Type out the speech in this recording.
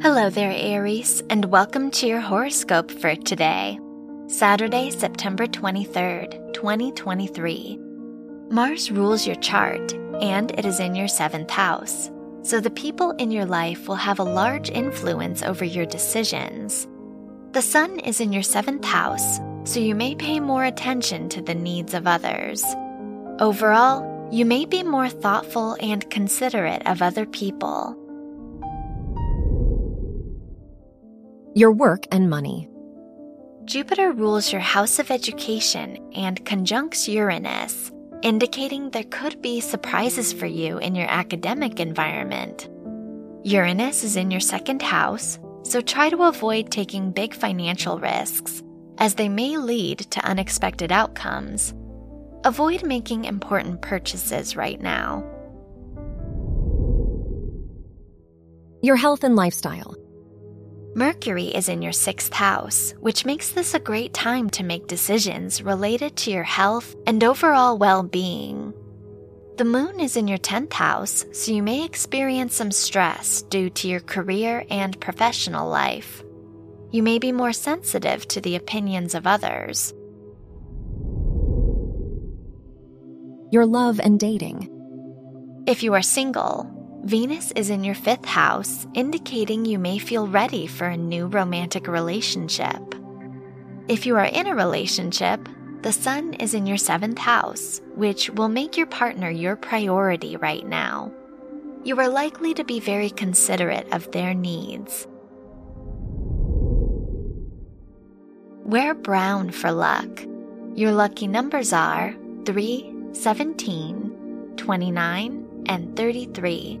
Hello there, Aries, and welcome to your horoscope for today, Saturday, September 23rd, 2023. Mars rules your chart, and it is in your seventh house, so the people in your life will have a large influence over your decisions. The Sun is in your seventh house, so you may pay more attention to the needs of others. Overall, you may be more thoughtful and considerate of other people. Your work and money. Jupiter rules your house of education and conjuncts Uranus, indicating there could be surprises for you in your academic environment. Uranus is in your second house, so try to avoid taking big financial risks, as they may lead to unexpected outcomes. Avoid making important purchases right now. Your health and lifestyle. Mercury is in your sixth house, which makes this a great time to make decisions related to your health and overall well being. The moon is in your 10th house, so you may experience some stress due to your career and professional life. You may be more sensitive to the opinions of others. Your love and dating. If you are single, Venus is in your fifth house, indicating you may feel ready for a new romantic relationship. If you are in a relationship, the Sun is in your seventh house, which will make your partner your priority right now. You are likely to be very considerate of their needs. Wear brown for luck. Your lucky numbers are 3, 17, 29, and 33.